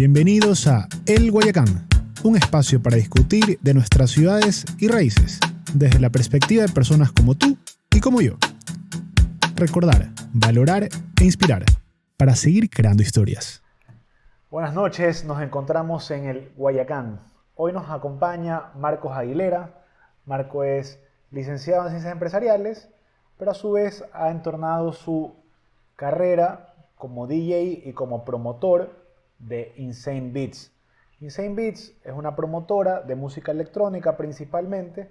Bienvenidos a El Guayacán, un espacio para discutir de nuestras ciudades y raíces, desde la perspectiva de personas como tú y como yo. Recordar, valorar e inspirar para seguir creando historias. Buenas noches, nos encontramos en el Guayacán. Hoy nos acompaña Marcos Aguilera. Marco es licenciado en Ciencias Empresariales, pero a su vez ha entornado su carrera como DJ y como promotor de Insane Beats. Insane Beats es una promotora de música electrónica principalmente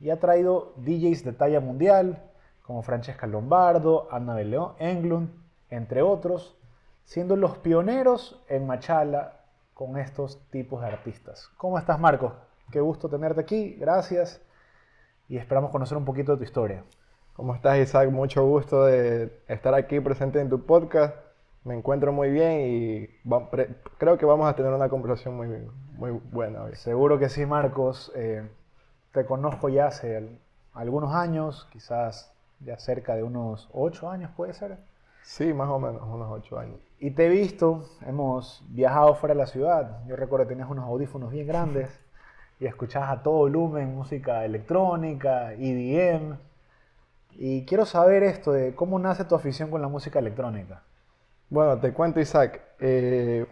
y ha traído DJs de talla mundial como Francesca Lombardo, Annabel León Englund, entre otros, siendo los pioneros en Machala con estos tipos de artistas. ¿Cómo estás, Marcos? Qué gusto tenerte aquí, gracias y esperamos conocer un poquito de tu historia. ¿Cómo estás, Isaac? Mucho gusto de estar aquí presente en tu podcast me encuentro muy bien y creo que vamos a tener una conversación muy, muy buena hoy. Seguro que sí, Marcos. Eh, te conozco ya hace algunos años, quizás ya cerca de unos ocho años, ¿puede ser? Sí, más o menos, unos ocho años. Y te he visto, hemos viajado fuera de la ciudad. Yo recuerdo que tenías unos audífonos bien grandes y escuchabas a todo volumen música electrónica, EDM. Y quiero saber esto de cómo nace tu afición con la música electrónica. Bueno, te cuento Isaac, eh,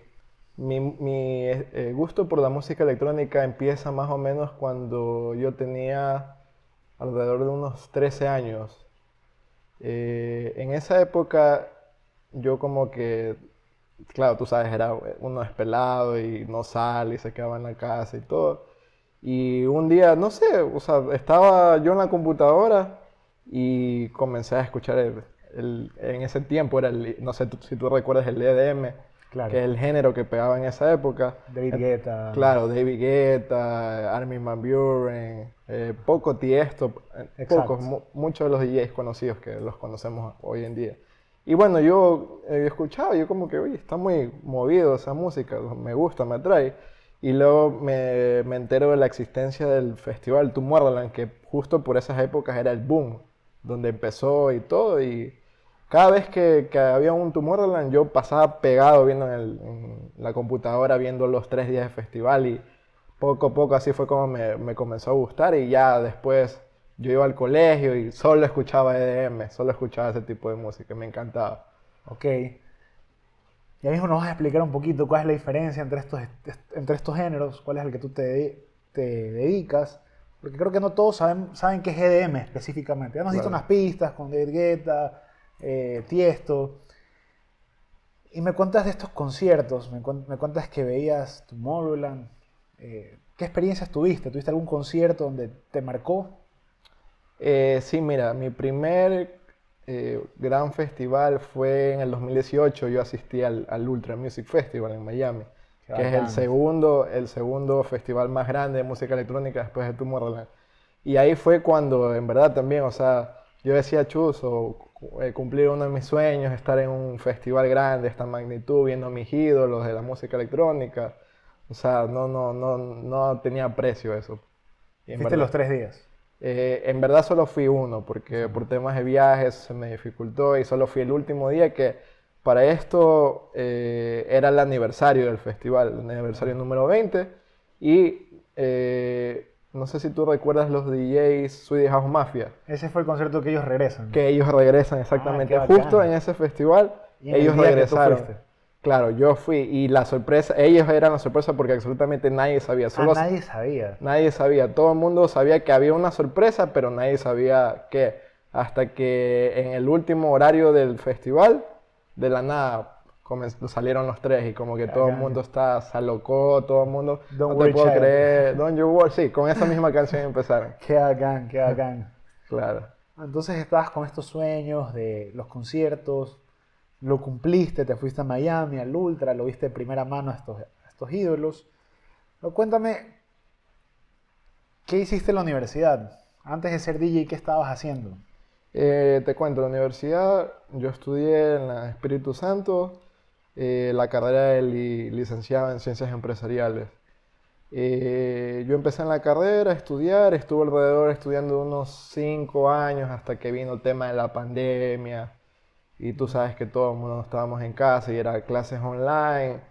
mi, eh, gusto por la música electrónica empieza más o menos cuando yo tenía alrededor de unos 13 años. Eh, en esa época yo como que, claro, tú sabes, era uno espelado y no sale y se quedaba en la casa y todo. Y un día, no sé, o sea, estaba yo en la computadora y comencé a escuchar el, en ese tiempo era el, no sé si tú recuerdas el EDM, que es el género que pegaba en esa época. David Guetta. Claro, David Guetta, Armin Van Buren, eh, poco Tiesto, eh, pocos, muchos de los DJs conocidos que los conocemos hoy en día. Y bueno, yo he escuchado, yo como que, oye, está muy movido esa música, me gusta, me atrae. Y luego me, me entero de la existencia del festival Tomorrowland, que justo por esas épocas era el boom, donde empezó y todo. Y cada vez que, había un Tomorrowland, yo pasaba pegado viendo en, la computadora, viendo los tres días de festival y poco a poco así fue como me, comenzó a gustar y ya después yo iba al colegio y solo escuchaba EDM, solo escuchaba ese tipo de música, me encantaba. Ok. Ya mismo nos vas a explicar un poquito cuál es la diferencia entre estos, entre estos géneros, cuál es el que tú te, te dedicas, porque creo que no todos saben, saben qué es EDM específicamente. Ya nos diste unas pistas con David Guetta, eh, Tiesto. Y me cuentas de estos conciertos, me, cuentas que veías Tomorrowland. Eh, ¿Qué experiencias tuviste? ¿Tuviste algún concierto donde te marcó? Eh, sí, mira, mi primer eh, gran festival fue en el 2018. Yo asistí al, Ultra Music Festival en Miami, que es el segundo, el segundo festival más grande de música electrónica después de Tomorrowland. Y ahí fue cuando, en verdad, también, o sea, yo decía, chuzo, eh, cumplir uno de mis sueños, estar en un festival grande de esta magnitud, viendo a mis ídolos de la música electrónica. O sea, no, no, no, no tenía precio eso. ¿Fuiste los tres días? Eh, en verdad solo fui uno, porque por temas de viajes se me dificultó y solo fui el último día que para esto eh, era el aniversario del festival, el aniversario número 20. Y no sé si tú recuerdas los DJs Swedish House Mafia. Ese fue el concierto que ellos regresan. Que ellos regresan, exactamente. Ah, Justo en ese festival, ellos regresaron. Claro, yo fui y la sorpresa, ellos eran la sorpresa porque absolutamente nadie sabía. Solo ah, nadie sabía. Nadie sabía. Todo el mundo sabía que había una sorpresa, pero nadie sabía qué. Hasta que en el último horario del festival, de la nada, salieron los tres y como que todo el mundo está, se alocó, todo el mundo, no te puedo creer, Don't You Worry, sí, con esa misma canción empezaron. qué bacán, qué bacán. claro. Entonces estabas con estos sueños de los conciertos, lo cumpliste, te fuiste a Miami, al Ultra, lo viste de primera mano a estos, estos ídolos. Pero cuéntame, ¿qué hiciste en la universidad? Antes de ser DJ, ¿qué estabas haciendo? Eh, te cuento, en la universidad yo estudié en la Espíritu Santo, eh, la carrera de licenciado en Ciencias Empresariales. Eh, yo empecé en la carrera a estudiar, estuve alrededor estudiando unos cinco años hasta que vino el tema de la pandemia y tú sabes que todo el mundo estábamos en casa y era clases online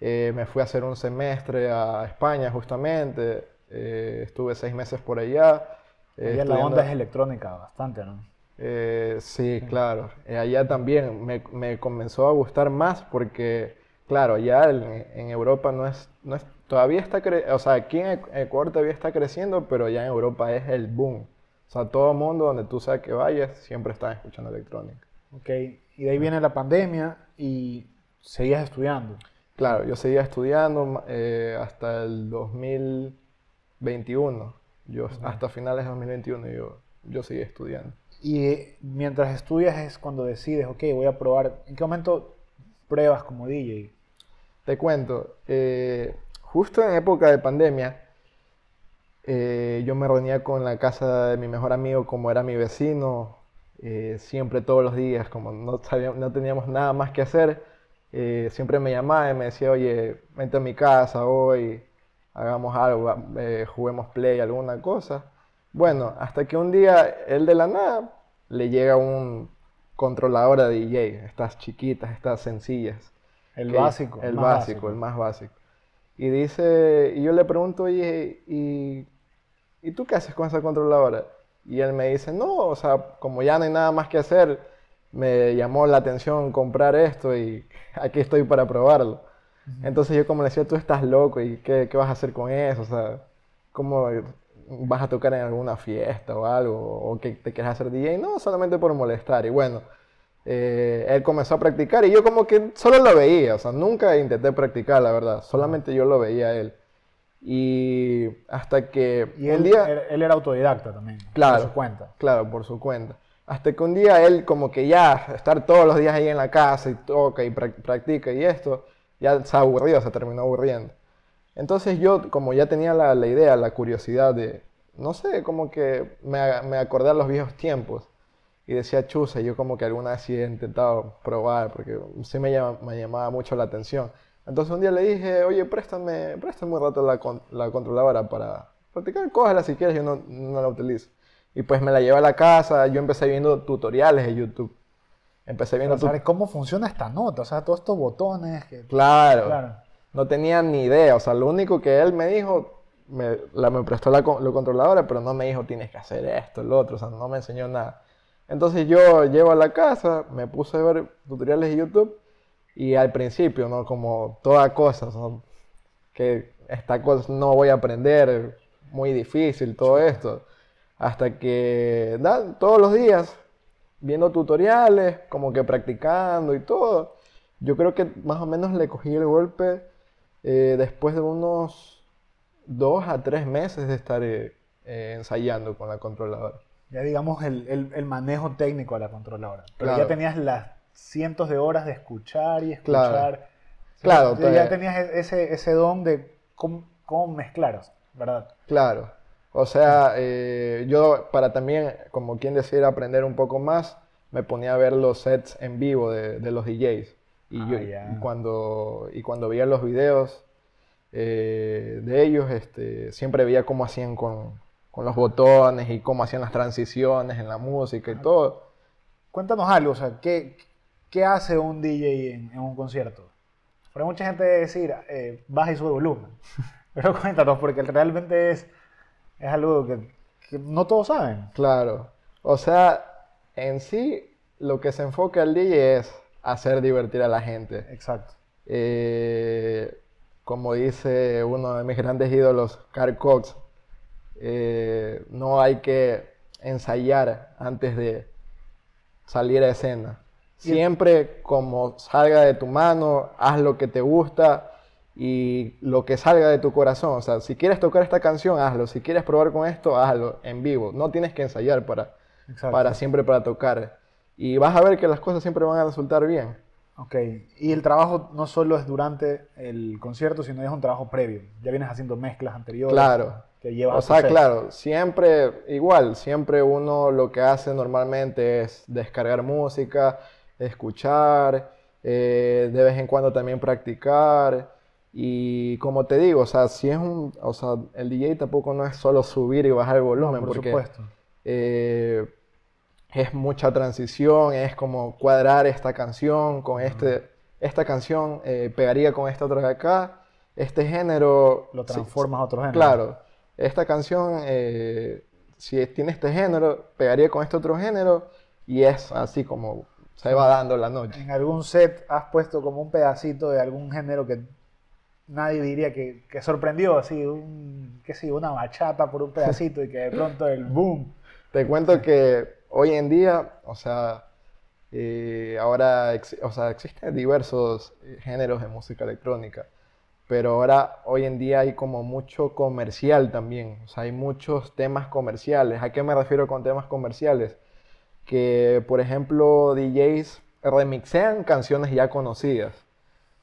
Eh, me fui a hacer un semestre a España justamente, eh, estuve seis meses por allá. Eh, la onda es electrónica bastante, ¿no? Sí, claro. allá también me, me, comenzó a gustar más porque, claro, ya en, Europa no es, no es, todavía está, o sea, aquí en Ecuador todavía está creciendo, pero ya en Europa es el boom. O sea, todo el mundo donde tú sabes que vayas, siempre están escuchando electrónica. Ok, y de ahí viene la pandemia y seguías estudiando. Claro, yo seguía estudiando eh, hasta el 2021. Yo, Hasta finales de 2021 yo, yo seguía estudiando. Y eh, mientras estudias es cuando decides, ok, voy a probar. ¿En qué momento pruebas como DJ? Te cuento, eh, justo en época de pandemia, yo me reunía con la casa de mi mejor amigo, como era mi vecino, eh, siempre todos los días, como no, no teníamos nada más que hacer, eh, siempre me llamaba y me decía, oye, vente a mi casa hoy, hagamos algo, eh, juguemos play, alguna cosa. Bueno, hasta que un día él de la nada le llega un controlador de DJ, estas chiquitas, estas sencillas. El básico. El básico, el más básico. Y dice, y yo le pregunto, oye, ¿y, ¿y tú qué haces con esa controladora? Y él me dice, no, o sea, como ya no hay nada más que hacer, me llamó la atención comprar esto y aquí estoy para probarlo. Entonces yo como le decía, tú estás loco y ¿qué, ¿qué, vas a hacer con eso? O sea, ¿cómo vas a tocar en alguna fiesta o algo? ¿O que te quieres hacer DJ? No, solamente por molestar. Y bueno, eh, él comenzó a practicar y yo como que solo lo veía, o sea, nunca intenté practicar, la verdad, solamente yo lo veía a él. Y hasta que y él, día... Él era autodidacta también, claro, por su cuenta. Claro, por su cuenta. Hasta que un día él como que ya, estar todos los días ahí en la casa y toca y practica y esto, ya se aburrió, se terminó aburriendo. Entonces yo como ya tenía la, la idea, la curiosidad de, no sé, como que me, me acordé a los viejos tiempos y decía chusa, yo como que alguna vez sí he intentado probar porque sí me, me llamaba mucho la atención. Entonces un día le dije, oye, préstame, préstame un rato la, la controladora para practicar, cógela si quieres, yo no, no, la utilizo. Y pues me la llevé a la casa, yo empecé viendo tutoriales de YouTube. Empecé viendo... Cómo funciona esta nota, o sea, todos estos botones. Que... Claro, No tenía ni idea, o sea, lo único que él me dijo, me, me prestó la, la controladora, pero no me dijo tienes que hacer esto, lo otro, o sea, no me enseñó nada. Entonces yo llego a la casa, me puse a ver tutoriales de YouTube y al principio, ¿no? Como toda cosa, que esta cosa no voy a aprender, muy difícil, todo esto. Hasta que da, todos los días, viendo tutoriales, como que practicando y todo, yo creo que más o menos le cogí el golpe eh, después de unos dos a tres meses de estar eh, eh, ensayando con la controladora. Ya digamos el, el, manejo técnico de la controladora. Pero ya tenías las cientos de horas de escuchar y escuchar. Claro. ya tenías e-, ese, ese don de cómo, cómo mezclar, ¿verdad? Claro. O sea, eh, yo para también, como quien decir, aprender un poco más, me ponía a ver los sets en vivo de, de los DJs. Y, yo, ah, cuando, y cuando veía los videos eh, de ellos, este, siempre veía cómo hacían con, con, los botones y cómo hacían las transiciones en la música y todo. Cuéntanos algo, o sea, ¿qué, ¿qué hace un DJ en, un concierto? Porque mucha gente decir, eh, baja y sube volumen. Pero cuéntanos, porque realmente es, es algo que, no todos saben. Claro. O sea, en sí, lo que se enfoca el DJ es hacer divertir a la gente. Exacto. Eh, como dice uno de mis grandes ídolos, Carl Cox, eh, no hay que ensayar antes de salir a escena. Siempre como salga de tu mano, haz lo que te gusta y lo que salga de tu corazón. O sea, si quieres tocar esta canción, hazlo. Si quieres probar con esto, hazlo en vivo. No tienes que ensayar para, para siempre para tocar. Y vas a ver que las cosas siempre van a resultar bien. Ok, y el trabajo no solo es durante el concierto, sino es un trabajo previo. Ya vienes haciendo mezclas anteriores. Claro. Que llevas o sea, claro, siempre igual, siempre uno lo que hace normalmente es descargar música, escuchar, eh, de vez en cuando también practicar. Y como te digo, o sea, si es un, o sea, el DJ tampoco no es solo subir y bajar el volumen, por porque supuesto. Eh, es mucha transición, es como cuadrar esta canción con este, esta canción eh, pegaría con esta otra de acá, este género... Lo transformas a otro género. Claro, esta canción, eh, si tiene este género, pegaría con este otro género y es así como se va dando la noche. En algún set has puesto como un pedacito de algún género que nadie diría que, que sorprendió, así, un, qué sé, una bachata por un pedacito y que de pronto el boom. Te cuento que hoy en día, o sea, eh, ahora o sea, existen diversos eh, géneros de música electrónica, pero ahora hoy en día hay como mucho comercial también, o sea, hay muchos temas comerciales. ¿A qué me refiero con temas comerciales? Que, por ejemplo, DJs remixean canciones ya conocidas.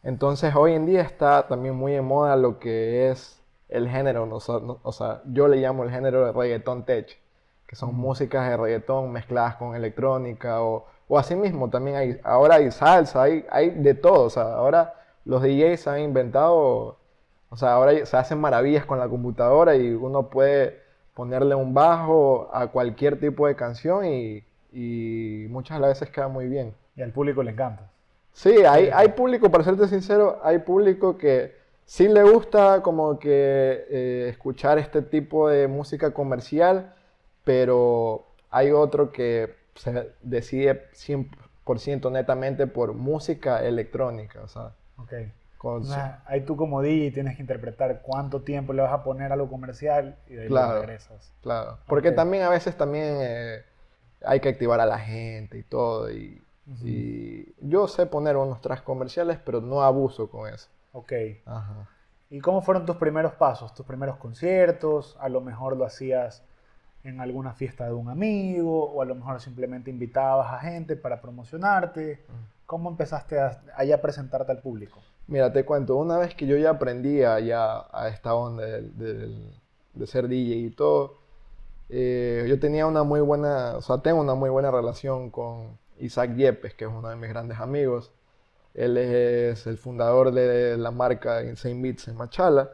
Entonces, hoy en día está también muy en moda lo que es el género, o sea, yo le llamo el género de reggaeton tech, que son músicas de reggaetón mezcladas con electrónica o o así mismo también hay, ahora hay salsa, hay, hay de todo. O sea, ahora los DJs han inventado, o sea, ahora se hacen maravillas con la computadora y uno puede ponerle un bajo a cualquier tipo de canción y, y muchas veces queda muy bien. Y al público le encanta. Sí, hay, hay público, para serte sincero, hay público que sí le gusta como que eh, escuchar este tipo de música comercial, pero hay otro que se decide 100% netamente por música electrónica, o sea. Okay. ahí tú como DJ tienes que interpretar cuánto tiempo le vas a poner a lo comercial y de ahí claro, regresas. Claro, porque también a veces también eh, hay que activar a la gente y todo, y, y, yo sé poner unos tracks comerciales, pero no abuso con eso. Ok. Ajá. ¿Y cómo fueron tus primeros pasos, tus primeros conciertos? A lo mejor lo hacías en alguna fiesta de un amigo o a lo mejor simplemente invitabas a gente para promocionarte. ¿Cómo empezaste a, a presentarte al público? Mira, te cuento, una vez que yo ya aprendía ya a esta onda de, de, ser DJ y todo, eh, yo tenía una muy buena, o sea, tengo una muy buena relación con Isaac Yepes, que es uno de mis grandes amigos. Él es el fundador de la marca Insane Beats en Machala.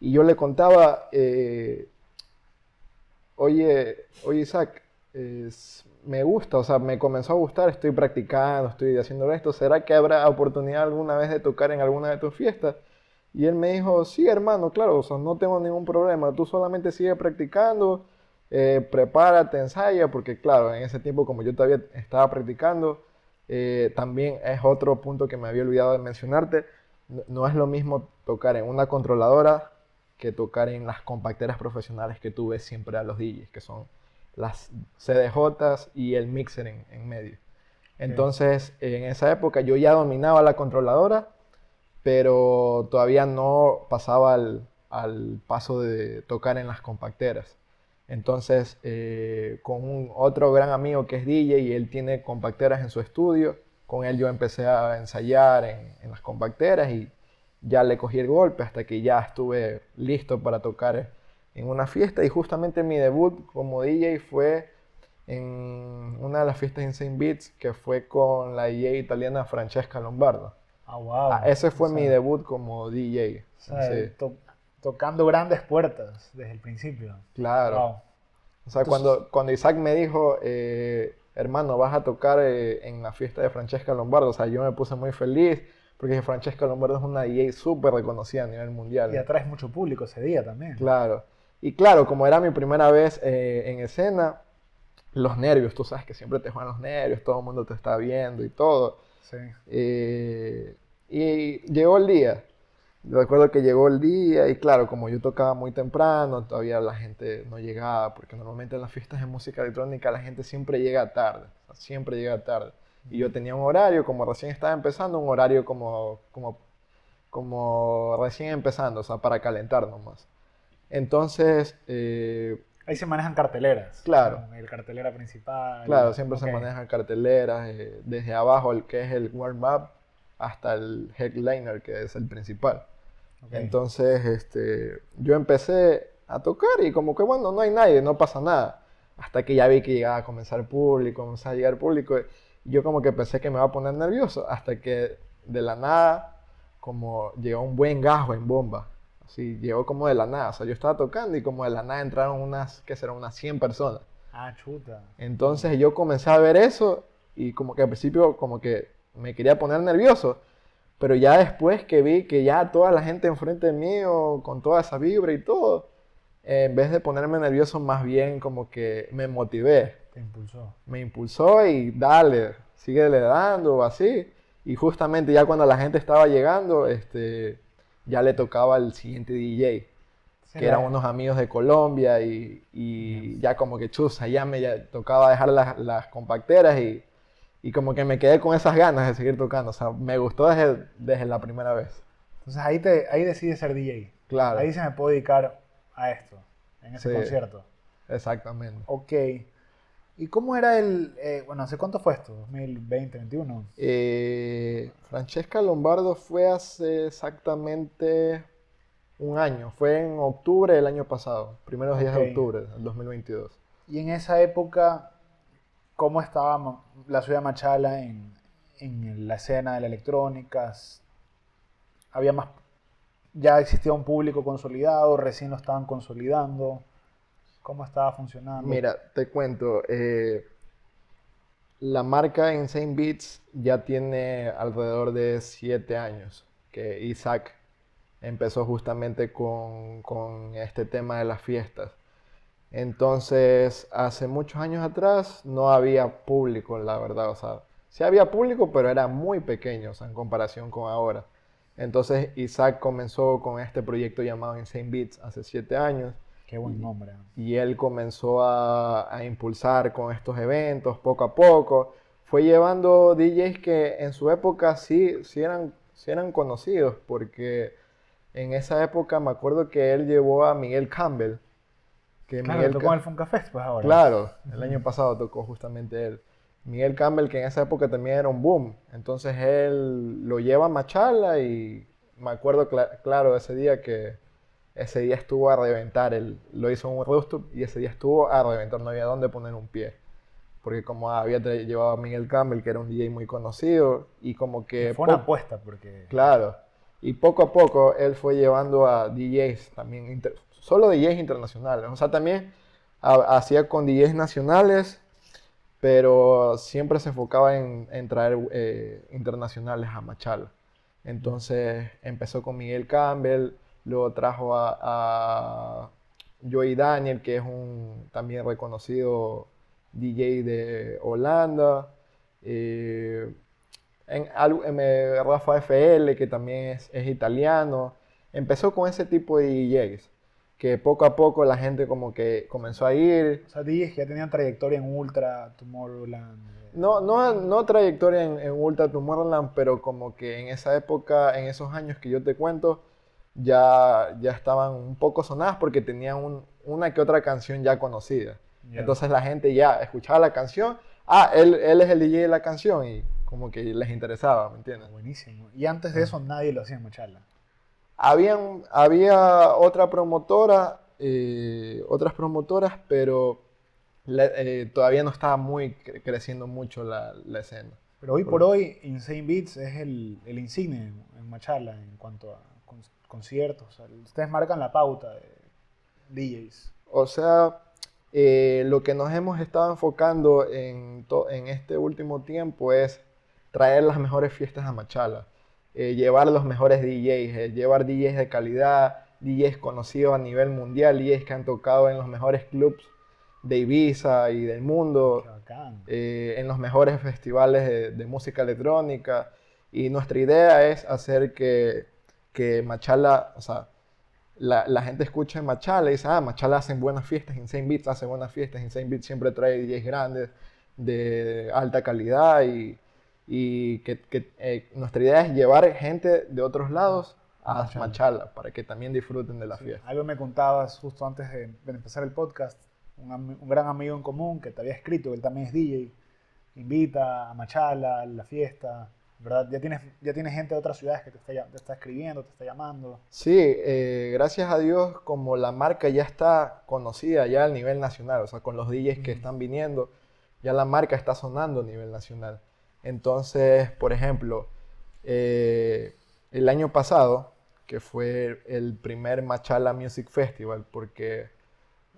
Y yo le contaba eh, oye, oye Isaac, me gusta, o sea, me comenzó a gustar, estoy practicando, estoy haciendo esto, ¿será que habrá oportunidad alguna vez de tocar en alguna de tus fiestas? Y él me dijo, sí, hermano, claro, o sea, no tengo ningún problema, tú solamente sigue practicando, eh, prepárate, ensaya, porque claro, en ese tiempo como yo todavía estaba practicando, eh, también es otro punto que me había olvidado de mencionarte, no es lo mismo tocar en una controladora que tocar en las compacteras profesionales que tú ves siempre a los DJs, que son las CDJs y el mixer en, medio. Entonces, en esa época yo ya dominaba la controladora, pero todavía no pasaba al, paso de tocar en las compacteras. Entonces, eh, con un otro gran amigo que es DJ y él tiene compacteras en su estudio, con él yo empecé a ensayar en, en las compacteras y ya le cogí el golpe hasta que ya estuve listo para tocar en una fiesta y justamente mi debut como DJ fue en una de las fiestas en Saint Beats que fue con la DJ italiana Francesca Lombardo. Ah, wow. Ah, ese fue mi debut como DJ. tocando grandes puertas desde el principio. Claro. O sea, cuando, cuando Isaac me dijo, eh, hermano, vas a tocar eh, en la fiesta de Francesca Lombardo, o sea, yo me puse muy feliz porque Francesca Lombardo es una DJ súper reconocida a nivel mundial. Y atraes mucho público ese día también. Claro. Y claro, como era mi primera vez eh, en escena, los nervios, tú sabes que siempre te juegan los nervios, todo el mundo te está viendo y todo. Sí. Eh, y llegó el día. recuerdo que llegó el día y claro, como yo tocaba muy temprano, todavía la gente no llegaba, porque normalmente en las fiestas de música electrónica la gente siempre llega tarde, siempre llega tarde. Y yo tenía un horario, como recién estaba empezando, un horario como, como, como recién empezando, o sea, para calentar nomás. Entonces... Eh, Ahí se manejan carteleras. Claro. El cartelera principal. Claro, siempre se manejan carteleras, eh, desde abajo, el que es el warm-up, hasta el headliner, que es el principal. Entonces, este, yo empecé a tocar y como que, bueno, no hay nadie, no pasa nada. Hasta que ya vi que llegaba a comenzar público, comenzaba a llegar público yo como que pensé que me iba a poner nervioso hasta que de la nada como llegó un buen gajo en bomba. Así, llegó como de la nada. O sea, yo estaba tocando y como de la nada entraron unas, que serán unas 100 personas. Ah, chuta. Entonces yo comencé a ver eso y como que al principio como que me quería poner nervioso. Pero ya después que vi que ya toda la gente enfrente mío, con toda esa vibra y todo, en vez de ponerme nervioso, más bien como que me motivé. Te impulsó. Me impulsó y dale, sigue le dando, así. Y justamente ya cuando la gente estaba llegando, este, ya le tocaba el siguiente DJ, que eran unos amigos de Colombia y, y ya como que chusa, ya me tocaba dejar las, las compacteras y, y, como que me quedé con esas ganas de seguir tocando. O sea, me gustó desde, desde la primera vez. Entonces ahí, te, ahí decides ser DJ. Claro. Ahí se me puede dedicar a esto, en ese concierto. Exactamente. Ok. ¿Y cómo era el, eh, bueno, ¿hace cuánto fue esto? ¿2020, 2021? Eh, Francesca Lombardo fue hace exactamente un año, fue en octubre del año pasado, primeros días de octubre del 2022. Y en esa época, ¿cómo estaba la ciudad de Machala en, en la escena de la electrónica? ¿Había más, ya existía un público consolidado, recién lo estaban consolidando? ¿Cómo estaba funcionando? Mira, te cuento. Eh, la marca Insane Beats ya tiene alrededor de siete años que Isaac empezó justamente con, este tema de las fiestas. Entonces, hace muchos años atrás no había público, la verdad. O sea, sí había público, pero era muy pequeño en comparación con ahora. Entonces, Isaac comenzó con este proyecto llamado Insane Beats hace siete años. Qué buen nombre. Y él comenzó a, impulsar con estos eventos poco a poco. Fue llevando DJs que en su época sí, sí, eran, sí eran conocidos, porque en esa época me acuerdo que él llevó a Miguel Campbell. Que claro, Miguel tocó en el Funka Fest, pues ahora. Claro, el año pasado tocó justamente él. Miguel Campbell, que en esa época también era un boom. Entonces él lo lleva a Machala y me acuerdo claro ese día que ese día estuvo a reventar. Él lo hizo en un rooftop y ese día estuvo a reventar. No había dónde poner un pie. Porque como había llevado a Miguel Campbell, que era un DJ muy conocido, y como que... Fue una apuesta, porque... Claro. Y poco a poco él fue llevando a DJs también, solo DJs internacionales. O sea, también hacía con DJs nacionales, pero siempre se enfocaba en, traer eh, internacionales a Machala. Entonces empezó con Miguel Campbell, Luego trajo a, Joey Daniel, que es un también reconocido DJ de Holanda. Eh, en, Rafa FL, que también es, italiano. Empezó con ese tipo de DJs, que poco a poco la gente como que comenzó a ir. O sea, DJs que ya tenían trayectoria en Ultra, Tomorrowland. No, no, no trayectoria en, en Ultra, Tomorrowland, pero como que en esa época, en esos años que yo te cuento, ya, ya estaban un poco sonadas porque tenían una que otra canción ya conocida. Entonces la gente ya escuchaba la canción, ah, él, él, es el DJ de la canción y como que les interesaba, ¿me entiendes? Buenísimo. Y antes de eso nadie lo hacía en Machala. Habían, había otra promotora, eh, otras promotoras, pero eh, todavía no estaba muy creciendo mucho la, la escena. Pero hoy por, hoy Insane Beats es el, el insigne en Machala en cuanto a conciertos. ustedes marcan la pauta de DJs. O sea, eh, lo que nos hemos estado enfocando en, en este último tiempo es traer las mejores fiestas a Machala, eh, llevar los mejores DJs, eh, llevar DJs de calidad, DJs conocidos a nivel mundial, DJs que han tocado en los mejores clubs de Ibiza y del mundo, en los mejores festivales de, de música electrónica. Y nuestra idea es hacer que que Machala, o sea, la, la, gente escucha Machala y dice, ah, Machala hacen buenas fiestas, Insane Beats hace buenas fiestas, Insane Beats siempre trae DJs grandes, de alta calidad y, y que, que eh, nuestra idea es llevar gente de otros lados a Machala. para que también disfruten de la fiesta. Algo me contabas justo antes de, empezar el podcast, un, un, gran amigo en común que te había escrito, él también es DJ, invita a Machala a la fiesta ¿verdad? Ya tienes, ya tienes gente de otras ciudades que te está, te está escribiendo, te está llamando. Sí, eh, gracias a Dios, como la marca ya está conocida ya a nivel nacional, o sea, con los DJs que están viniendo, ya la marca está sonando a nivel nacional. Entonces, por ejemplo, eh, el año pasado, que fue el primer Machala Music Festival, porque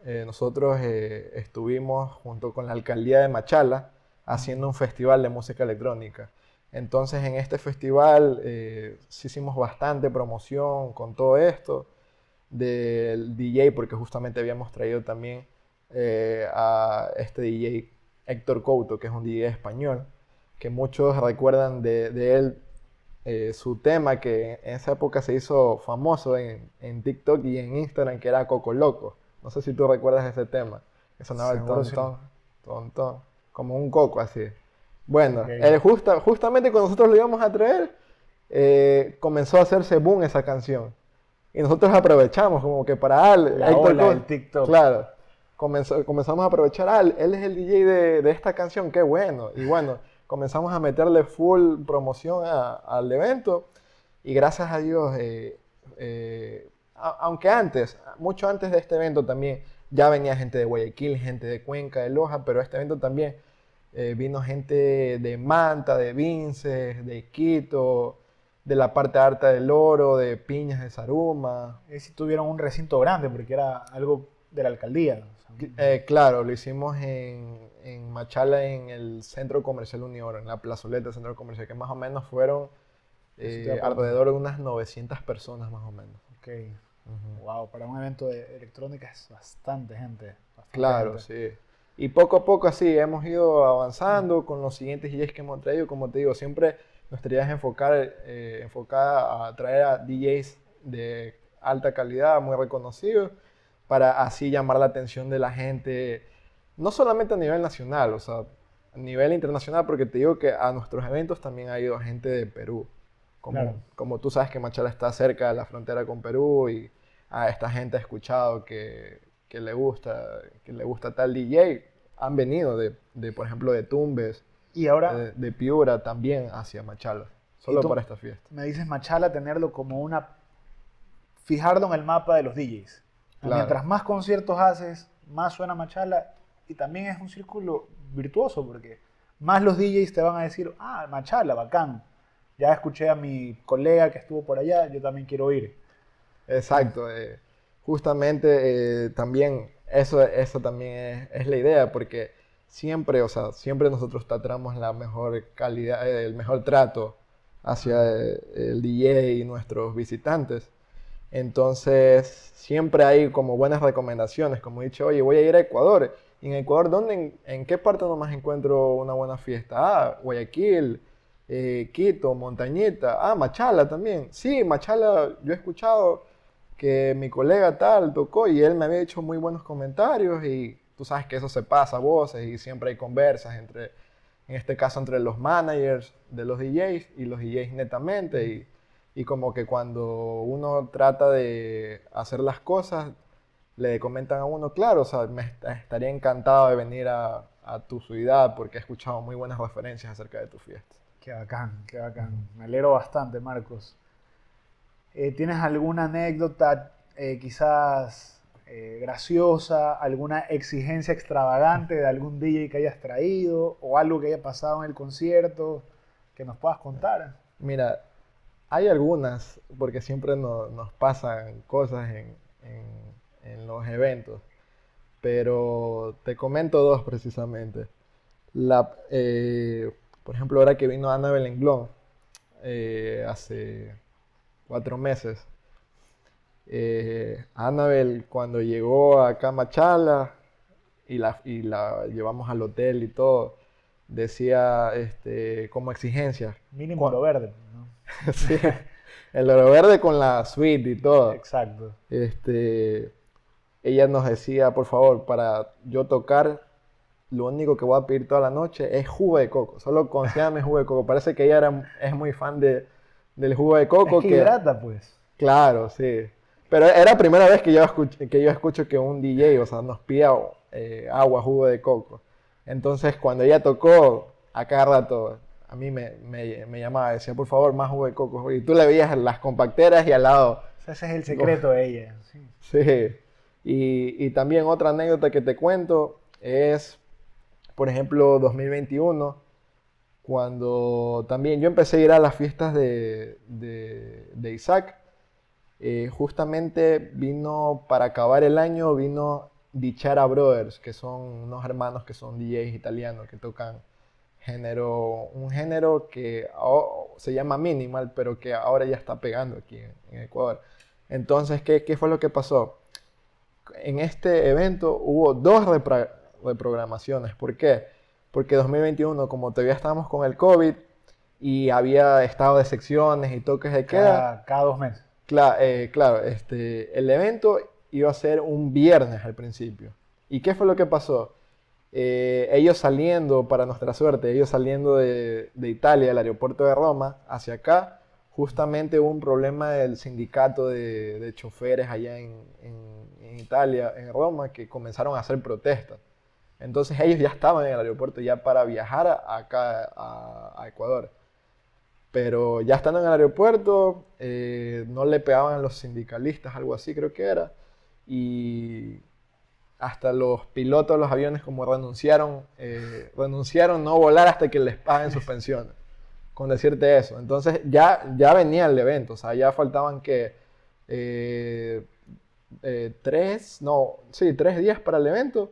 eh, nosotros estuvimos junto con la alcaldía de Machala haciendo un festival de música electrónica. Entonces en este festival eh, sí hicimos bastante promoción con todo esto del DJ, porque justamente habíamos traído también eh, a este DJ Héctor Couto, que es un DJ español, que muchos recuerdan de, él eh, su tema que en esa época se hizo famoso en, en, TikTok y en Instagram, que era Coco Loco. No sé si tú recuerdas ese tema, que sonaba el tontón, tontón, como un coco así. Bueno, justamente cuando nosotros lo íbamos a traer, eh, comenzó a hacerse boom esa canción. Y nosotros aprovechamos como que para darle... La ola TikTok. Claro. comenzamos a aprovechar, ah, él es el DJ de, esta canción, qué bueno. Y bueno, comenzamos a meterle full promoción al evento. Y gracias a Dios, eh, eh, aunque antes, mucho antes de este evento también, ya venía gente de Guayaquil, gente de Cuenca, de Loja, pero este evento también eh, vino gente de Manta, de Vinces, de Quito, de la parte alta del Oro, de Piñas de Saruma. Es si tuvieron un recinto grande porque era algo de la alcaldía. Eh, claro, lo hicimos en, en, Machala, en el Centro Comercial Unión, en la plazoleta del Centro Comercial, que más o menos fueron eh, alrededor de unas 900 personas más o menos. Ok. Wow, para un evento de electrónica es bastante gente. claro, sí. Y poco a poco así hemos ido avanzando con los siguientes DJs que hemos traído. Como te digo, siempre nuestra idea es enfocar, eh, enfocada a traer a DJs de alta calidad, muy reconocidos, para así llamar la atención de la gente, no solamente a nivel nacional, o sea, a nivel internacional, porque te digo que a nuestros eventos también ha ido gente de Perú. Como, como tú sabes que Machala está cerca de la frontera con Perú y a esta gente ha escuchado que, que le gusta, que le gusta tal DJ, han venido de, de por ejemplo, de Tumbes, y ahora, de, Piura también hacia Machala, solo para esta fiesta. Me dices Machala tenerlo como una, fijarlo en el mapa de los DJs. Mientras más conciertos haces, más suena Machala y también es un círculo virtuoso porque más los DJs te van a decir, ah, Machala, bacán. Ya escuché a mi colega que estuvo por allá, yo también quiero ir. Exacto. Eh, justamente eh, también eso, eso también es, la idea, porque siempre, o sea, siempre nosotros tratamos la mejor calidad, eh, el mejor trato hacia el, DJ y nuestros visitantes. Entonces, siempre hay como buenas recomendaciones, como he dicho, oye, voy a ir a Ecuador. ¿Y en Ecuador dónde, en, qué parte nomás encuentro una buena fiesta? Ah, Guayaquil, Quito, Montañita, ah, Machala también. Sí, Machala, yo he escuchado que mi colega tal tocó y él me había hecho muy buenos comentarios y tú sabes que eso se pasa a voces y siempre hay conversas entre, en este caso entre los managers de los DJs y los DJs netamente y, y como que cuando uno trata de hacer las cosas, le comentan a uno, claro, o sea, me estaría encantado de venir a, a, tu ciudad porque he escuchado muy buenas referencias acerca de tu fiesta. Qué bacán, qué bacán. Me alegro bastante, Marcos. Eh, ¿Tienes alguna anécdota eh, quizás eh, graciosa, alguna exigencia extravagante de algún DJ que hayas traído o algo que haya pasado en el concierto que nos puedas contar? Mira, hay algunas, porque siempre nos pasan cosas en, los eventos, pero te comento dos precisamente. La, por ejemplo, ahora que vino Ana Belenglón, hace cuatro meses. Eh, Annabel, cuando llegó a Machala y la, y la llevamos al hotel y todo, decía este, como exigencia. Mínimo oro verde. sí, el oro verde con la suite y todo. Exacto. Este, ella nos decía, por favor, para yo tocar, lo único que voy a pedir toda la noche es jugo de coco. Solo consígame jugo de coco. Parece que ella era, es muy fan de, del jugo de coco. que, hidrata, pues. Claro, sí. Pero era la primera vez que yo, escucho, que yo escucho que un DJ, o sea, nos pida eh, agua, jugo de coco. Entonces, cuando ella tocó, a cada rato, a mí me, me, llamaba, decía, por favor, más jugo de coco. Y tú le veías las compacteras y al lado... ese es el secreto de ella. Sí. sí. Y, y también otra anécdota que te cuento es, por ejemplo, 2021 cuando también yo empecé a ir a las fiestas de, de, Isaac, eh, justamente vino para acabar el año, vino Dichara Brothers, que son unos hermanos que son DJs italianos que tocan generó un género que se llama minimal, pero que ahora ya está pegando aquí en, Ecuador. Entonces, ¿qué, ¿qué, fue lo que pasó? En este evento hubo dos reprogramaciones. ¿Por qué? Porque 2021, como todavía estábamos con el COVID y había estado de secciones y toques de queda. Cada, dos meses. Eh, claro, este, el evento iba a ser un viernes al principio. ¿Y qué fue lo que pasó? Eh, ellos saliendo, para nuestra suerte, ellos saliendo de, Italia, del aeropuerto de Roma, hacia acá, justamente hubo un problema del sindicato de, choferes allá en, Italia, en Roma, que comenzaron a hacer protestas. Entonces ellos ya estaban en el aeropuerto ya para viajar acá a, Ecuador. Pero ya estando en el aeropuerto, eh, no le pegaban a los sindicalistas, algo así creo que era. Y hasta los pilotos de los aviones como renunciaron, eh, renunciaron no volar hasta que les paguen sus pensiones, con decirte eso. Entonces ya, ya venía el evento, o sea, ya faltaban que eh, eh, tres, no, sí, tres días para el evento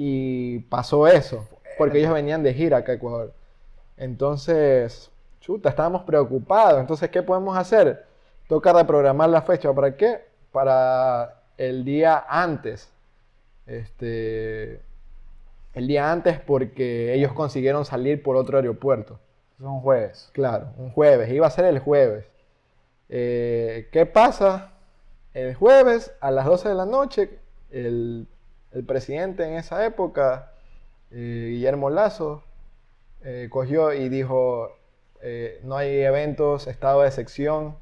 y pasó eso, porque ellos venían de gira acá a Ecuador. Entonces, chuta, estábamos preocupados. Entonces, ¿qué podemos hacer? Toca reprogramar la fecha. ¿Para qué? Para el día antes este, el día antes porque ellos consiguieron salir por otro aeropuerto. Es un jueves. Claro, un jueves. Iba a ser el jueves. Eh, ¿Qué pasa? El jueves a las 12 de la noche, el, presidente en esa época, eh, Guillermo Lazo, eh, cogió y dijo, no hay eventos, estado de sección,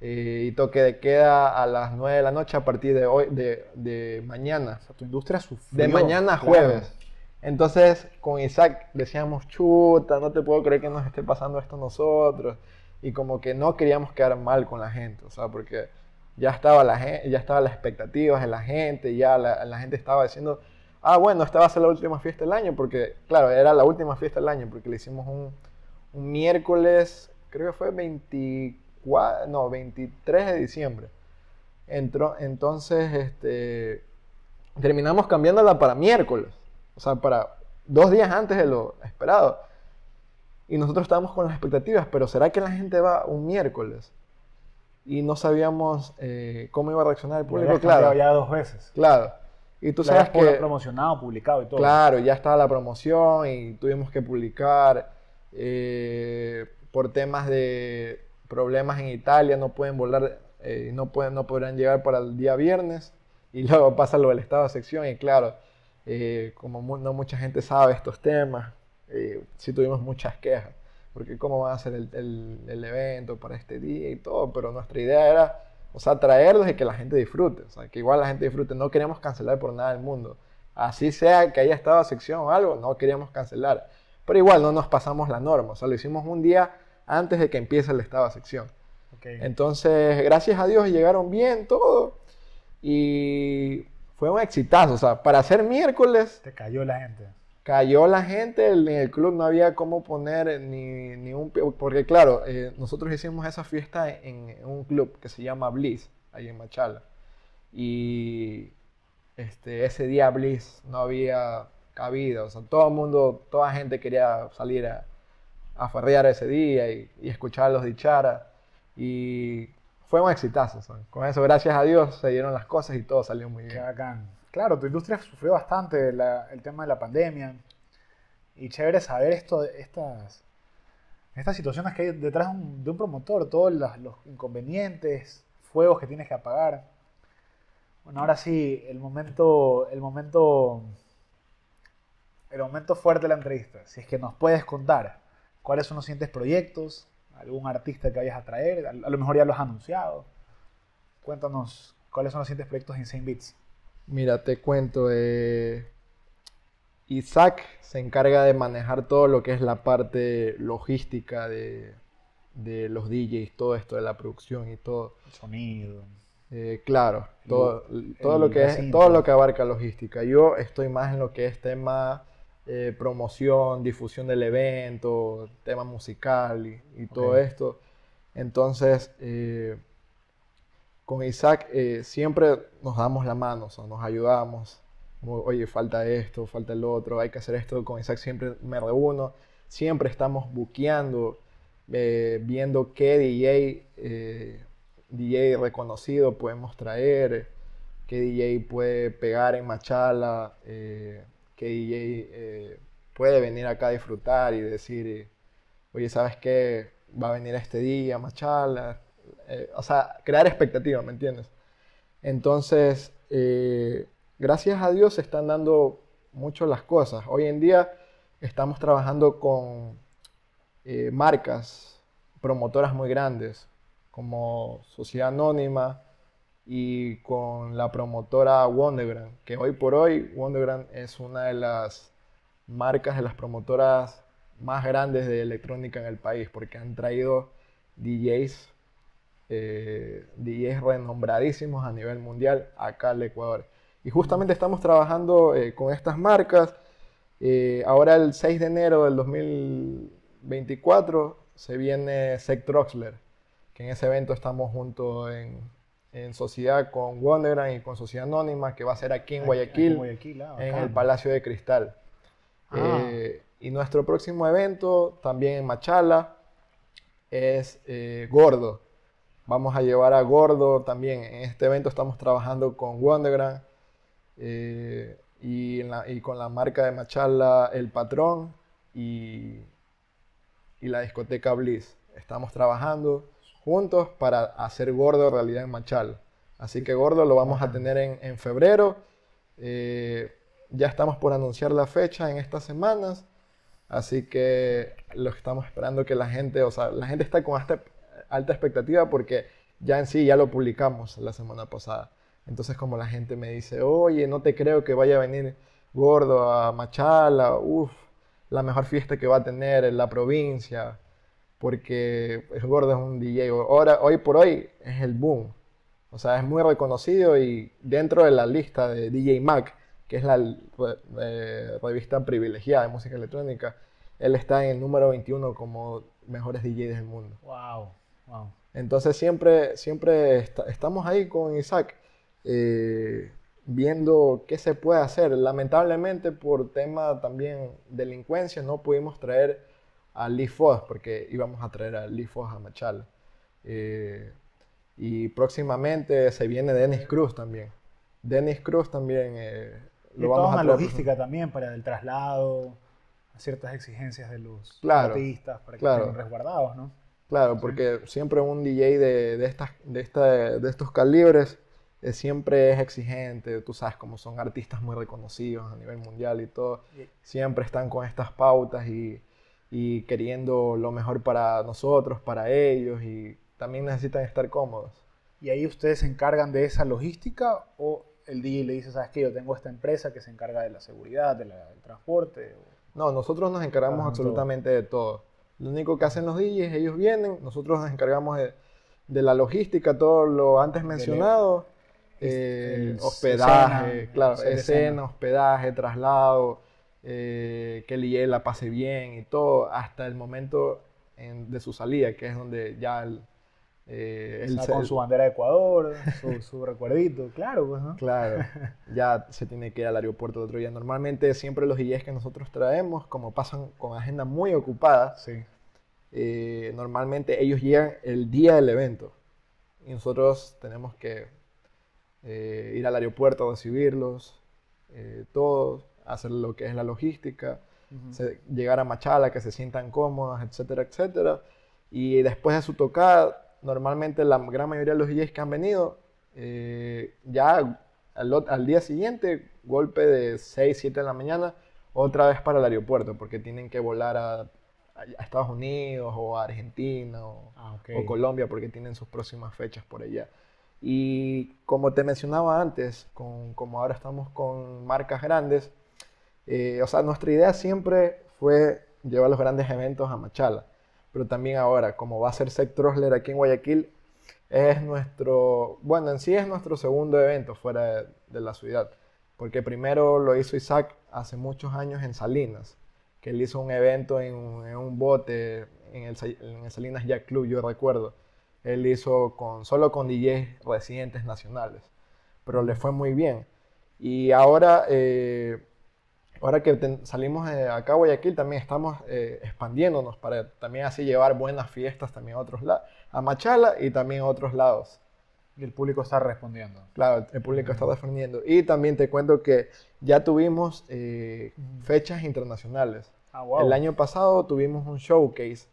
eh, y toque de queda a las 9 de la noche a partir de hoy, de, mañana. O sea, tu industria sufrió. De mañana a jueves. Entonces, con Isaac decíamos, chuta, no te puedo creer que nos esté pasando esto a nosotros. Y como que no queríamos quedar mal con la gente, o sea, porque ya estaba la, ya estaba las expectativas de la gente, ya la, la gente estaba diciendo, ah, bueno, esta va a ser la última fiesta del año, porque, claro, era la última fiesta del año, porque le hicimos un, un miércoles, creo que fue 24 no, 23 de diciembre. Entró, entonces, este, terminamos cambiándola para miércoles, o sea, para dos días antes de lo esperado. Y nosotros estábamos con las expectativas, pero ¿será que la gente va un miércoles? Y no sabíamos eh, cómo iba a reaccionar el público, claro. Ya dos veces. Claro. Y tú sabes que... promocionado, publicado y todo. Claro, ya estaba la promoción y tuvimos que publicar eh, por temas de problemas en Italia, no pueden volar, eh, no, pueden, no podrán llegar para el día viernes. Y luego pasa lo del estado de sección y claro, eh, como no mucha gente sabe estos temas, eh, sí tuvimos muchas quejas, porque cómo va a ser el, el, evento para este día y todo, pero nuestra idea era, o sea, traerlos y que la gente disfrute, o sea, que igual la gente disfrute, no queríamos cancelar por nada del mundo. Así sea que haya estado sección o algo, no queríamos cancelar. Pero igual no nos pasamos la norma, o sea, lo hicimos un día antes de que empiece el estado sección. Entonces, gracias a Dios llegaron bien todo y fue un exitazo. O sea, para hacer miércoles... Te cayó la gente. Cayó la gente, en el club no había cómo poner ni, ni un... Porque claro, eh, nosotros hicimos esa fiesta en, un club que se llama Bliss, ahí en Machala. Y este, ese día Bliss no había cabida. O sea, todo el mundo, toda gente quería salir a, a farrear ese día y, y escuchar los dichara. Y fue un exitazo. Con eso, gracias a Dios, se dieron las cosas y todo salió muy bien. Claro, tu industria sufrió bastante el tema de la pandemia. Y chévere saber esto, estas, estas situaciones que hay detrás de un, promotor, todos los, inconvenientes, fuegos que tienes que apagar. Bueno, ahora sí, el momento, el momento, el momento fuerte de la entrevista. Si es que nos puedes contar cuáles son los siguientes proyectos, algún artista que vayas a traer, a, lo mejor ya los has anunciado. Cuéntanos cuáles son los siguientes proyectos en Saint Beats. Mira, te cuento, eh, Isaac se encarga de manejar todo lo que es la parte logística de, los DJs, todo esto de la producción y todo. El sonido. Eh, claro, todo, todo lo que es, todo lo que abarca logística. Yo estoy más en lo que es tema eh, promoción, difusión del evento, tema musical y, todo esto. Entonces, eh, con Isaac eh, siempre nos damos la mano, o nos ayudamos. oye, falta esto, falta el otro, hay que hacer esto. Con Isaac siempre me reúno. siempre estamos buqueando, eh, viendo qué DJ, eh, DJ reconocido podemos traer, qué DJ puede pegar en Machala, qué DJ puede venir acá a disfrutar y decir, oye, ¿sabes qué? Va a venir este día, Machala. O sea, crear expectativas, ¿me entiendes? Entonces, gracias a Dios se están dando mucho las cosas. Hoy en día estamos trabajando con eh, marcas, promotoras muy grandes, como Sociedad Anónima y con la promotora Wondergram, que hoy por hoy Wondergram es una de las marcas de las promotoras más grandes de electrónica en el país, porque han traído DJs, eh, DJs renombradísimos a nivel mundial acá al Ecuador. Y justamente estamos trabajando eh, con estas marcas. Eh, ahora el 6 de enero del 2024 se viene Sec Troxler, que en ese evento estamos juntos en, en sociedad con Wonderland y con Sociedad Anónima, que va a ser aquí en Guayaquil, ah, en, el Palacio de Cristal. Ah. Eh, y nuestro próximo evento, también en Machala, es Gordo. Vamos a llevar a Gordo también. En este evento estamos trabajando con Wonderland eh, y, con la marca de Machala El Patrón y, la discoteca Bliss. Estamos trabajando juntos para hacer Gordo realidad en Machala. Así que Gordo lo vamos a tener en, febrero. Eh, ya estamos por anunciar la fecha en estas semanas. Así que lo estamos esperando que la gente, o sea, la gente está con esta alta expectativa porque ya en sí ya lo publicamos la semana pasada. Entonces como la gente me dice, oye, no te creo que vaya a venir gordo a Machala, uff, la mejor fiesta que va a tener en la provincia, porque el gordo es un DJ. Ahora, hoy por hoy es el boom. O sea, es muy reconocido y dentro de la lista de DJ Mac, que es la eh, revista privilegiada de música electrónica, él está en el número 21 como mejores DJs del mundo. Wow, wow. Entonces siempre, siempre estamos ahí con Isaac eh, viendo qué se puede hacer. Lamentablemente por tema también delincuencia no pudimos traer a Lee Foss porque íbamos a traer a Lee Foss a Machala. Eh, y próximamente se viene Dennis Cruz también. Dennis Cruz también eh, lo y vamos toda a una logística también para el traslado, ciertas exigencias de los artistas para que estén resguardados, ¿no? Claro, porque siempre un DJ de, de, estas, de, esta, de estos calibres eh, siempre es exigente, tú sabes, como son artistas muy reconocidos a nivel mundial y todo, siempre están con estas pautas y, y queriendo lo mejor para nosotros, para ellos y también necesitan estar cómodos. ¿Y ahí ustedes se encargan de esa logística o el DJ le dice, sabes que yo tengo esta empresa que se encarga de la seguridad, del transporte? No, nosotros nos encargamos absolutamente de todo. Lo único que hacen los DJs, ellos vienen, nosotros nos encargamos de, de la logística, todo lo antes mencionado eh, hospedaje, claro, escena, hospedaje, traslado, eh, que el la pase bien y todo, hasta el momento de su salida, que es donde ya el, eh, con su bandera de Ecuador, su, recuerdito, claro, pues, ¿no? Claro, ya se tiene que ir al aeropuerto el otro día. Normalmente siempre los DJs que nosotros traemos, como pasan con agenda muy ocupada, sí. Eh, normalmente ellos llegan el día del evento y nosotros tenemos que eh, ir al aeropuerto a recibirlos, eh, todos, hacer lo que es la logística, llegar a Machala, que se sientan cómodas, etcétera, etcétera. Y después de su tocada, normalmente la gran mayoría de los DJs que han venido, eh, ya al, día siguiente, golpe de 6, 7 de la mañana, otra vez para el aeropuerto, porque tienen que volar a, Estados Unidos o a Argentina o, ah, o Colombia, porque tienen sus próximas fechas por allá. Y como te mencionaba antes, con, como ahora estamos con marcas grandes, eh, o sea, nuestra idea siempre fue llevar los grandes eventos a Machala. Pero también ahora, como va a ser Sec aquí en Guayaquil, es nuestro, bueno, en sí es nuestro segundo evento fuera de, la ciudad. Porque primero lo hizo Isaac hace muchos años en Salinas, que él hizo un evento en, un bote en el, en Salinas Jack Club, yo recuerdo él hizo con, solo con DJs residentes nacionales, pero le fue muy bien. Y ahora eh, ahora que salimos de acá a Guayaquil, también estamos eh, expandiéndonos para también así llevar buenas fiestas también a otros lados, a Machala y también a otros lados. Y el público está respondiendo. Claro, el público está respondiendo. Y también te cuento que ya tuvimos eh, fechas internacionales. Ah, el año pasado tuvimos un showcase,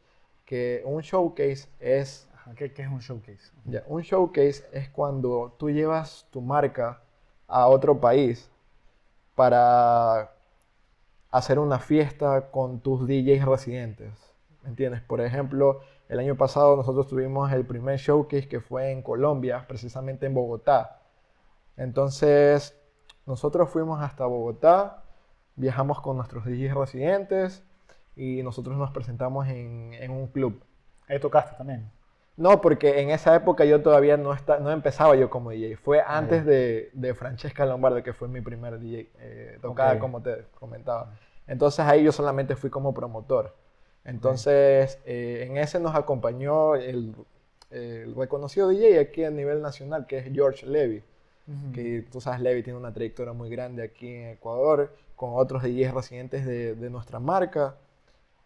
que un showcase es... ¿qué, es un showcase? Ya, un showcase es cuando tú llevas tu marca a otro país para hacer una fiesta con tus DJs residentes. ¿Me entiendes? Por ejemplo, el año pasado nosotros tuvimos el primer showcase que fue en Colombia, precisamente en Bogotá. Entonces, nosotros fuimos hasta Bogotá, viajamos con nuestros DJs residentes y nosotros nos presentamos en, un club. Ahí tocaste también. No, porque en esa época yo todavía no, está, no empezaba yo como DJ. Fue antes de, Francesca Lombardo, que fue mi primer DJ eh, tocada, como te comentaba. Entonces ahí yo solamente fui como promotor. Entonces, eh, en ese nos acompañó el, reconocido DJ aquí a nivel nacional, que es George Levy. Que tú sabes, Levy tiene una trayectoria muy grande aquí en Ecuador, con otros DJs residentes de, de nuestra marca.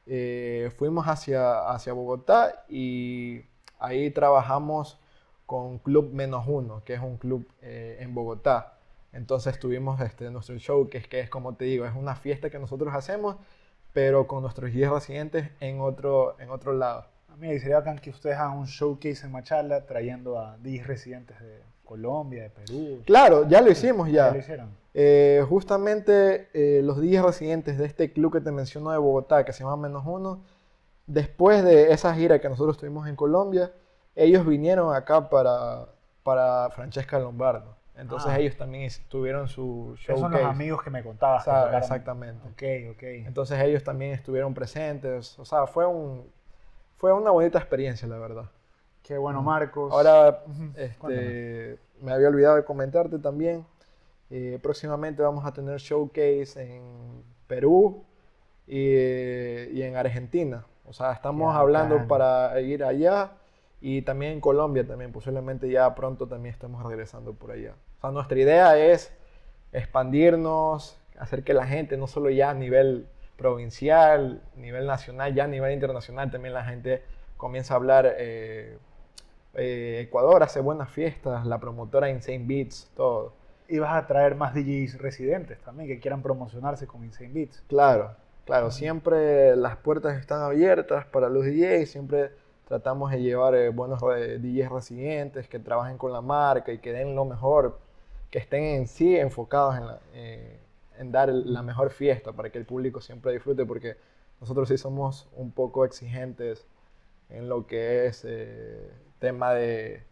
Eh, fuimos hacia, hacia Bogotá y ahí trabajamos con Club Menos Uno, que es un club eh, en Bogotá. Entonces tuvimos este, nuestro show, que es, que es como te digo, es una fiesta que nosotros hacemos pero con nuestros guías residentes en otro, en otro lado. A mí sería bacán que ustedes hagan un showcase en Machala trayendo a 10 residentes de Colombia, de Perú. Claro, ya lo hicimos ya. lo hicieron? Eh, justamente eh, los 10 residentes de este club que te menciono de Bogotá, que se llama Menos Uno, después de esa gira que nosotros tuvimos en Colombia, ellos vinieron acá para, para Francesca Lombardo. Entonces ah. ellos también tuvieron su show. Son los amigos que me contabas. exactamente. Ok, ok. Entonces ellos también estuvieron presentes. O sea, fue, un, fue una bonita experiencia, la verdad. Qué bueno, Marcos. Ahora, este, me había olvidado de comentarte también. Eh, próximamente vamos a tener showcase en Perú y, en Argentina. O sea, estamos hablando para ir allá y también en Colombia también. Posiblemente ya pronto también estemos regresando por allá. O sea, nuestra idea es expandirnos, hacer que la gente, no solo ya a nivel provincial, nivel nacional, ya a nivel internacional, también la gente comienza a hablar. Eh, eh, Ecuador hace buenas fiestas, la promotora Insane Beats, todo. Y vas a traer más DJs residentes también que quieran promocionarse con Insane Beats. Claro, claro, siempre las puertas están abiertas para los DJs, siempre tratamos de llevar eh, buenos DJs residentes que trabajen con la marca y que den lo mejor que estén en sí enfocados en, eh, dar la mejor fiesta para que el público siempre disfrute, porque nosotros sí somos un poco exigentes en lo que es eh, tema de,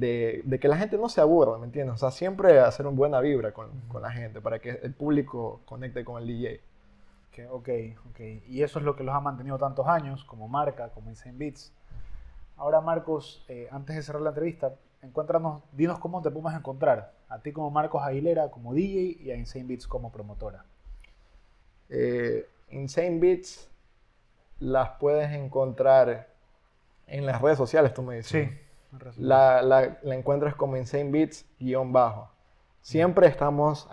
que la gente no se aburra, ¿me entiendes? O sea, siempre hacer una buena vibra con, con la gente para que el público conecte con el DJ. Ok, ok. Y eso es lo que los ha mantenido tantos años como marca, como Insane Beats. Ahora, Marcos, eh, antes de cerrar la entrevista, encuéntranos, dinos cómo te podemos encontrar. A ti como Marcos Aguilera, como DJ, y a Insane Beats como promotora. Eh, Insane Beats las puedes encontrar en las redes sociales, tú me dices. Sí. La, la, la, encuentras como Insane Beats guion bajo. Siempre estamos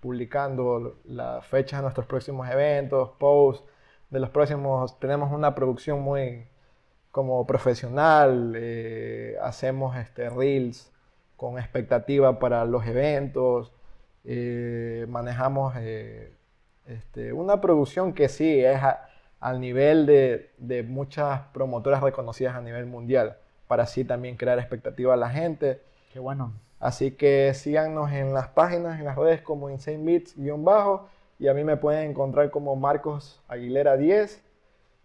publicando las fechas de nuestros próximos eventos, posts de los próximos. Tenemos una producción muy como profesional, eh, hacemos este, reels con expectativa para los eventos, eh, manejamos eh, este, una producción que sí es al nivel de, de, muchas promotoras reconocidas a nivel mundial, para así también crear expectativa a la gente. Qué bueno. Así que síganos en las páginas, en las redes como Insane Beats-bajo y a mí me pueden encontrar como Marcos Aguilera 10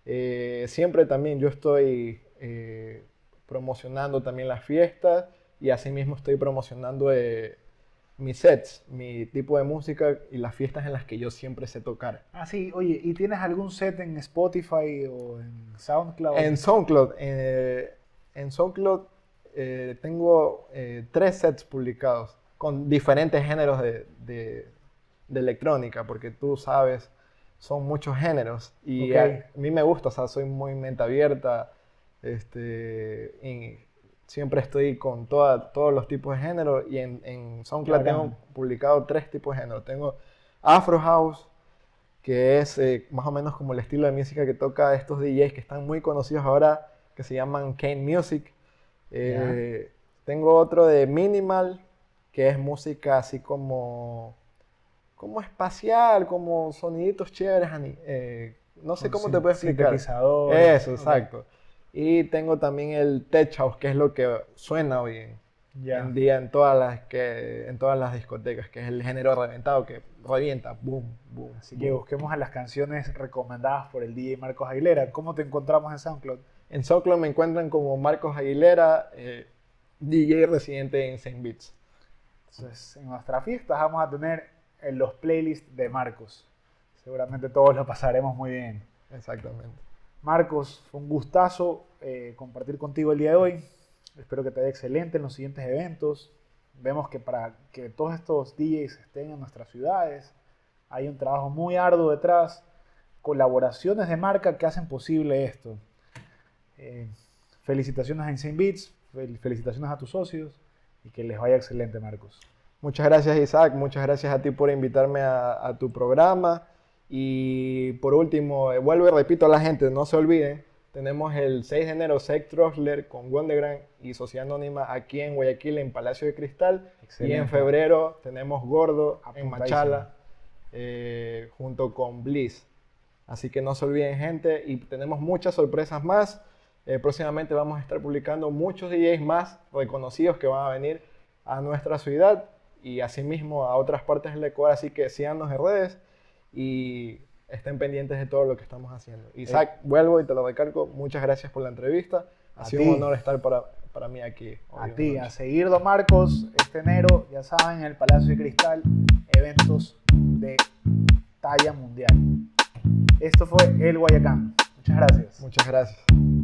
eh, siempre también yo estoy eh, promocionando también las fiestas y asimismo estoy promocionando eh, mis sets, mi tipo de música y las fiestas en las que yo siempre sé tocar. Ah, sí, oye, ¿y tienes algún set en Spotify o en SoundCloud? En SoundCloud, en SoundCloud tengo tres sets publicados con diferentes géneros de, de electrónica, porque tú sabes son muchos géneros y a, mí me gusta, o sea, soy muy mente abierta, este, y siempre estoy con toda, todos los tipos de género y en, en SoundCloud tengo publicado tres tipos de género. Tengo Afro House, que es eh, más o menos como el estilo de música que toca estos DJs que están muy conocidos ahora, que se llaman Kane Music. Eh, tengo otro de Minimal, que es música así como, como espacial, como soniditos chéveres. Eh, no sé cómo te puedo explicar. Eso, exacto. Y tengo también el Tech House, que es lo que suena hoy en, día en todas, las que, en todas las discotecas, que es el género reventado que revienta, boom, boom. Así que busquemos a las canciones recomendadas por el DJ Marcos Aguilera. ¿Cómo te encontramos en SoundCloud? En SoundCloud me encuentran como Marcos Aguilera, eh, DJ residente en Saint Beats. Entonces, en nuestras fiestas vamos a tener en los playlists de Marcos. Seguramente todos lo pasaremos muy bien. Exactamente. Marcos, fue un gustazo eh, compartir contigo el día de hoy. Espero que te vaya excelente en los siguientes eventos. Vemos que para que todos estos DJs estén en nuestras ciudades, hay un trabajo muy arduo detrás, colaboraciones de marca que hacen posible esto. Eh, felicitaciones a Insane Beats, felicitaciones a tus socios y que les vaya excelente, Marcos. Muchas gracias, Isaac. Muchas gracias a ti por invitarme a, tu programa. Y por último, eh, vuelvo y repito a la gente, no se olviden, tenemos el 6 de enero Sex Troxler con Wondergram y Sociedad Anónima aquí en Guayaquil, en Palacio de Cristal. Y en febrero tenemos Gordo en Machala, eh, junto con Bliss. Así que no se olviden, gente. Y tenemos muchas sorpresas más. Eh, próximamente vamos a estar publicando muchos DJs más reconocidos que van a venir a nuestra ciudad y asimismo a otras partes del Ecuador. Así que síganos en redes y estén pendientes de todo lo que estamos haciendo. Isaac, vuelvo y te lo recargo. Muchas gracias por la entrevista. Ha sido un honor estar para, para mí aquí. A ti, a seguir, Don Marcos, este enero, ya saben, en el Palacio de Cristal, eventos de talla mundial. Esto fue El Guayacán. Muchas gracias. Muchas gracias.